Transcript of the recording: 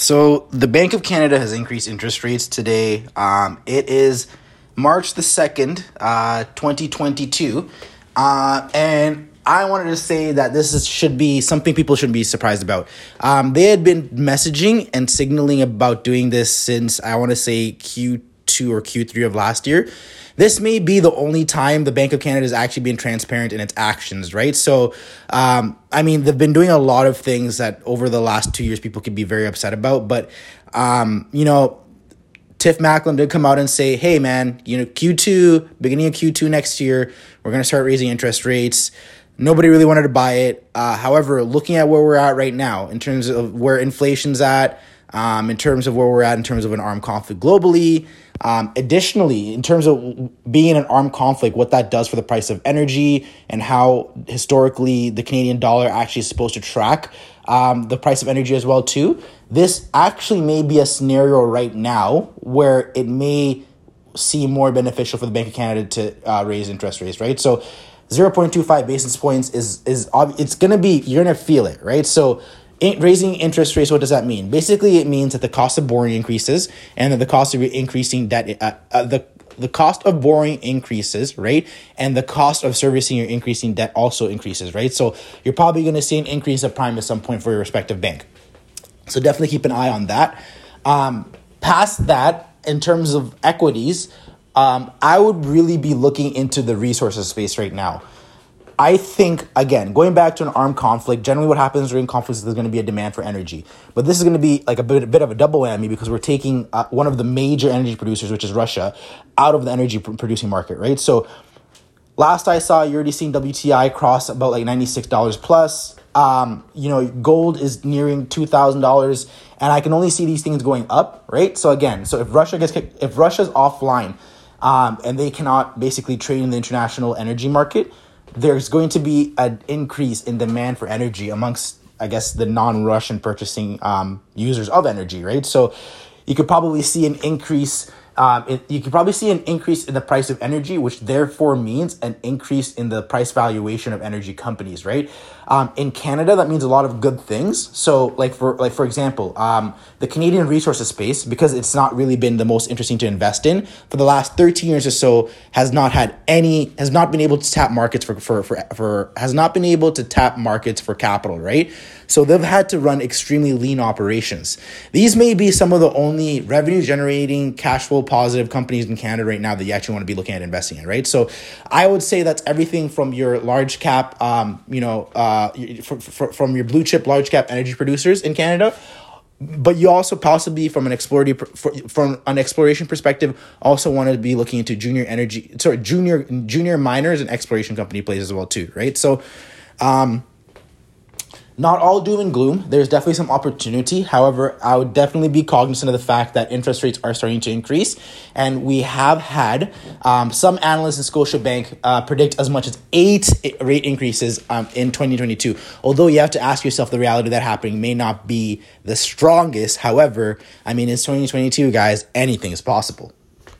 So the Bank of Canada has increased interest rates today. Um, it is March the 2nd, uh, 2022. Uh, and I wanted to say that this is, should be something people shouldn't be surprised about. Um, they had been messaging and signaling about doing this since I want to say Q2 or Q3 of last year. This may be the only time the Bank of Canada is actually being transparent in its actions, right? So, um, I mean, they've been doing a lot of things that over the last two years people could be very upset about, but, um, you know, Tiff Macklem did come out and say, hey, man, you know, Q2, beginning of Q2 next year, we're going to start raising interest rates. Nobody really wanted to buy it. Uh, however, looking at where we're at right now, in terms of where inflation's at, um, in terms of where we're at in terms of an armed conflict globally. Um, additionally, in terms of being in an armed conflict, what that does for the price of energy and how historically the Canadian dollar actually is supposed to track um, the price of energy as well too. This actually may be a scenario right now where it may seem more beneficial for the Bank of Canada to uh, raise interest rates, right? So 0.25 basis points is is it's going to be you're going to feel it, right? So in, raising interest rates, what does that mean? Basically, it means that the cost of borrowing increases and that the cost of increasing debt, uh, uh, the the cost of borrowing increases, right? And the cost of servicing your increasing debt also increases, right? So you're probably going to see an increase of prime at some point for your respective bank. So definitely keep an eye on that. Um, past that, in terms of equities, um, I would really be looking into the resources space right now. I think, again, going back to an armed conflict, generally what happens during conflicts is there's going to be a demand for energy. But this is going to be like a bit, a bit of a double whammy because we're taking uh, one of the major energy producers, which is Russia, out of the energy producing market, right? So last I saw, you're already seeing WTI cross about like $96 plus. Um, you know, gold is nearing $2,000 and I can only see these things going up, right? So again, so if Russia gets, if Russia's offline um, and they cannot basically trade in the international energy market, there's going to be an increase in demand for energy amongst I guess the non-Russian purchasing um, users of energy, right? So you could probably see an increase um, it, you can probably see an increase in the price of energy, which therefore means an increase in the price valuation of energy companies, right? Um, in Canada, that means a lot of good things. So, like for like for example, um, the Canadian resources space, because it's not really been the most interesting to invest in for the last thirteen years or so, has not had any, has not been able to tap markets for for for, for has not been able to tap markets for capital, right? So they've had to run extremely lean operations. These may be some of the only revenue generating, cash flow positive companies in Canada right now that you actually want to be looking at investing in, right? So I would say that's everything from your large cap, um, you know, uh, from, from your blue chip large cap energy producers in Canada but you also possibly from an exploration from an exploration perspective also want to be looking into junior energy sorry junior junior miners and exploration company plays as well too right so um not all doom and gloom. There's definitely some opportunity. However, I would definitely be cognizant of the fact that interest rates are starting to increase. And we have had um, some analysts in Scotiabank uh, predict as much as eight rate increases um, in 2022. Although you have to ask yourself the reality that happening may not be the strongest. However, I mean, it's 2022, guys, anything is possible.